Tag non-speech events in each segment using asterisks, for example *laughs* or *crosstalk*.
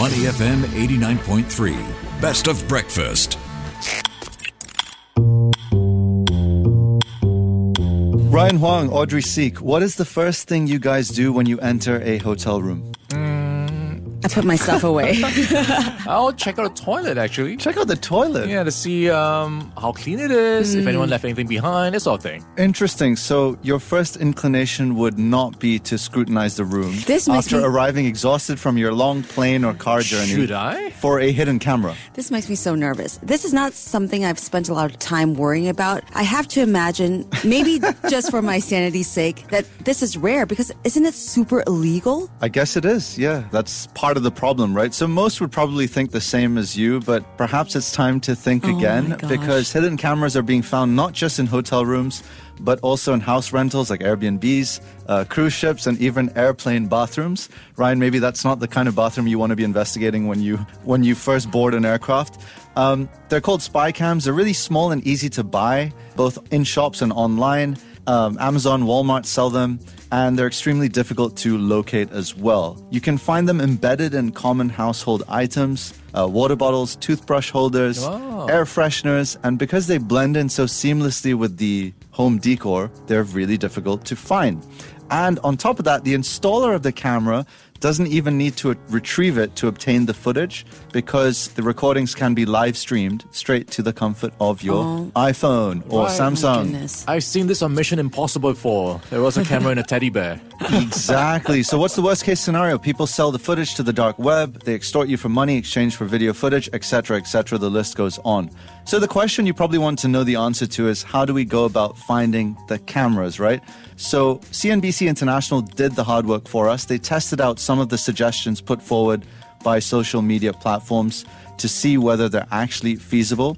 Money FM 89.3. Best of breakfast. Ryan Huang, Audrey Siek, what is the first thing you guys do when you enter a hotel room? I put my stuff away. *laughs* I'll check out the toilet actually. Check out the toilet. Yeah, to see um, how clean it is, if anyone left anything behind, that sort of thing. Interesting. So your first inclination would not be to scrutinize the room This after me- arriving exhausted from your long plane or car journey. Should I? For a hidden camera. this makes me so nervous. This is not something I've spent a lot of time worrying about. I have to imagine, maybe *laughs* just for my sanity's sake, that this is rare because isn't it super illegal? I guess it is. Yeah, that's part of the problem, right? So most would probably think the same as you, but perhaps it's time to think Oh again because hidden cameras are being found not just in hotel rooms, but also in house rentals like Airbnbs, uh, cruise ships, and even airplane bathrooms. Ryan, maybe that's not the kind of bathroom you want to be investigating when you when you first board an aircraft. Um, they're called spy cams. They're really small and easy to buy, both in shops and online. Um, Amazon, Walmart sell them, and they're extremely difficult to locate as well. You can find them embedded in common household items, uh, water bottles, toothbrush holders, air fresheners, and because they blend in so seamlessly with the home decor, they're really difficult to find. And on top of that, the installer of the camera doesn't even need to retrieve it to obtain the footage because the recordings can be live streamed straight to the comfort of your Oh. iPhone or Right. Samsung. Oh goodness. I've seen this on Mission Impossible before. There was a camera and a teddy bear. *laughs* exactly. So, what's the worst case scenario? People sell the footage to the dark web, they extort you for money, exchange for video footage, etc., etc. The list goes on. So, the question you probably want to know the answer to is how do we go about finding the cameras, right? So, CNBC International did the hard work for us. They tested out some of the suggestions put forward by social media platforms to see whether they're actually feasible.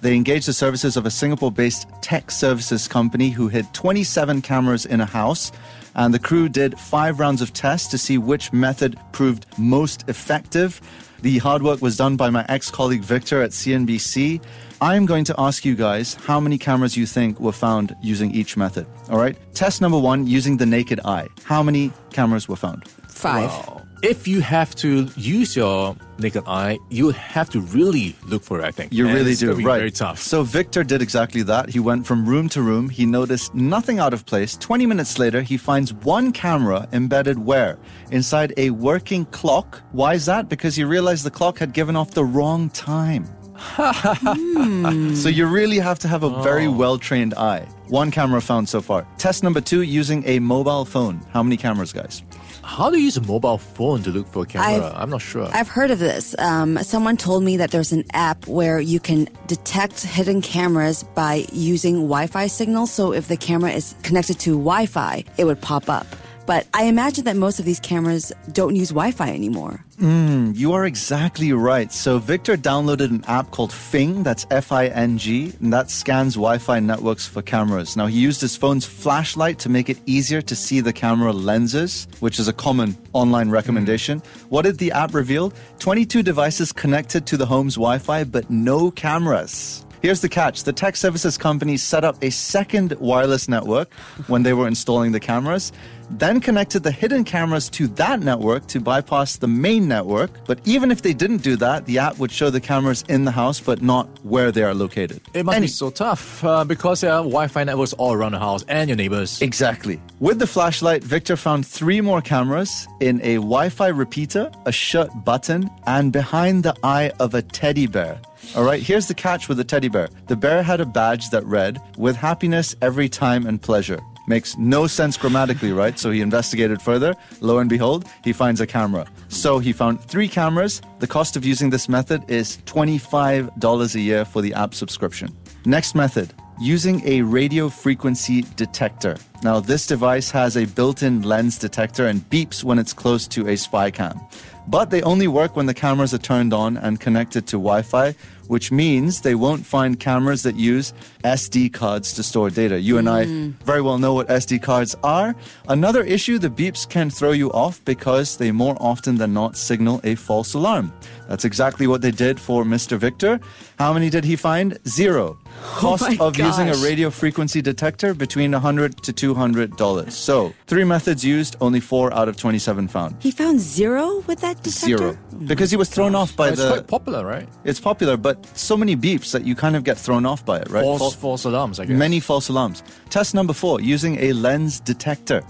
They engaged the services of a Singapore based tech services company who hid 27 cameras in a house. And the crew did five rounds of tests to see which method proved most effective. The hard work was done by my ex colleague Victor at CNBC. I'm going to ask you guys how many cameras you think were found using each method. All right. Test number one using the naked eye. How many cameras were found? Five. If you have to use your naked eye, you have to really look for it, I think. You And really do, right? Very tough. So Victor did exactly that. He went from room to room. He noticed nothing out of place. 20 minutes later, he finds one camera embedded where? Inside a working clock. Why is that? Because he realized the clock had given off the wrong time. Hmm. *laughs* So you really have to have a very oh. well trained eye. One camera found so far. Test number two using a mobile phone. How many cameras, guys? How do you use a mobile phone to look for a camera? I've- I'm not sure. I've heard of this. Um, someone told me that there's an app where you can detect hidden cameras by using Wi Fi signals. So if the camera is connected to Wi Fi, it would pop up. But I imagine that most of these cameras don't use Wi Fi anymore. Hmm, you are exactly right. So Victor downloaded an app called Fing, that's F I N G, and that scans Wi Fi networks for cameras. Now, he used his phone's flashlight to make it easier to see the camera lenses, which is a common online recommendation. Hmm. What did the app reveal? 22 devices connected to the home's Wi Fi, but no cameras. Here's the catch the tech services company set up a second wireless network when they were installing the cameras, then connected the hidden cameras to that network to bypass the main network. But even if they didn't do that, the app would show the cameras in the house but not where they are located. it must Any- be so tough uh, because there are Wi-Fi networks all around the house and your neighbors. Exactly. With the flashlight, Victor found three more cameras in a Wi Fi repeater, a shut button, and behind the eye of a teddy bear. All right, here's the catch with the teddy bear the bear had a badge that read, with happiness every time and pleasure. Makes no sense grammatically, right? So he investigated further. Lo and behold, he finds a camera. So he found three cameras. The cost of using this method is $25 a year for the app subscription. Next method using a radio frequency detector. Now, this device has a built in lens detector and beeps when it's close to a spy cam. But they only work when the cameras are turned on and connected to Wi Fi, which means they won't find cameras that use SD cards to store data. You and I hmm. very well know what SD cards are. Another issue the beeps can throw you off because they more often than not signal a false alarm. That's exactly what they did for Mr. Victor. How many did he find? Zero. Cost my of using a radio frequency detector between 100 to 200 dollars. So, three methods used, only 4 out of 27 found. He found zero with that detector? Zero. Because he was thrown off by it's the quite popular, right? It's popular, but so many beeps that you kind of get thrown off by it, right? False, Fal- false alarms, I guess. Many false alarms. Test number four using a lens detector.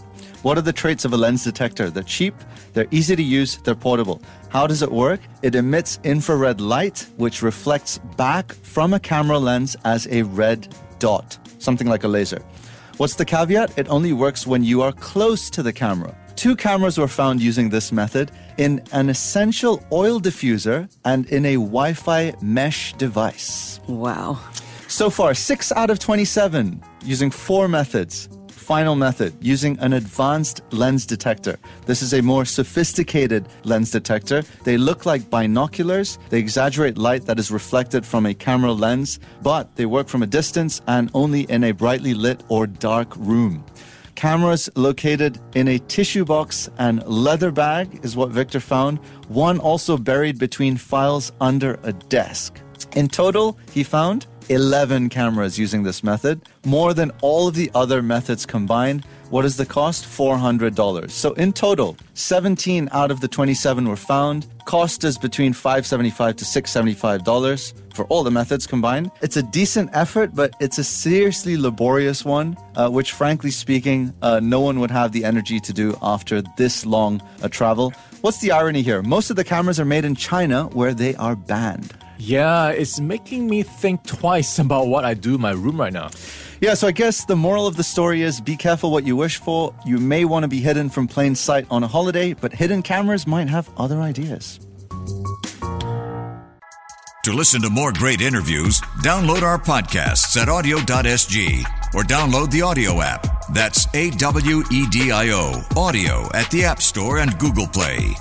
What are the traits of a lens detector? They're cheap, they're easy to use, they're portable. How does it work? It emits infrared light, which reflects back from a camera lens as a red dot, something like a laser. What's the caveat? It only works when you are close to the camera. Two cameras were found using this method in an essential oil diffuser and in a Wi Fi mesh device. Wow. So far, 6 out of 27 using four methods. Final method using an advanced lens detector. This is a more sophisticated lens detector. They look like binoculars. They exaggerate light that is reflected from a camera lens, but they work from a distance and only in a brightly lit or dark room. Cameras located in a tissue box and leather bag is what Victor found. One also buried between files under a desk. In total, he found 11 cameras using this method, more than all of the other methods combined. What is the cost? $400. So in total, 17 out of the 27 were found. Cost is between 575 to $675 for all the methods combined. It's a decent effort, but it's a seriously laborious one, uh, which frankly speaking, uh, no one would have the energy to do after this long a travel. What's the irony here? Most of the cameras are made in China where they are banned. Yeah, it's making me think twice about what I do in my room right now. Yeah, so I guess the moral of the story is be careful what you wish for. You may want to be hidden from plain sight on a holiday, but hidden cameras might have other ideas. To listen to more great interviews, download our podcasts at awedio.sg or download the AWEDIO app. That's A W E D I O, AWEDIO at the App Store and Google Play.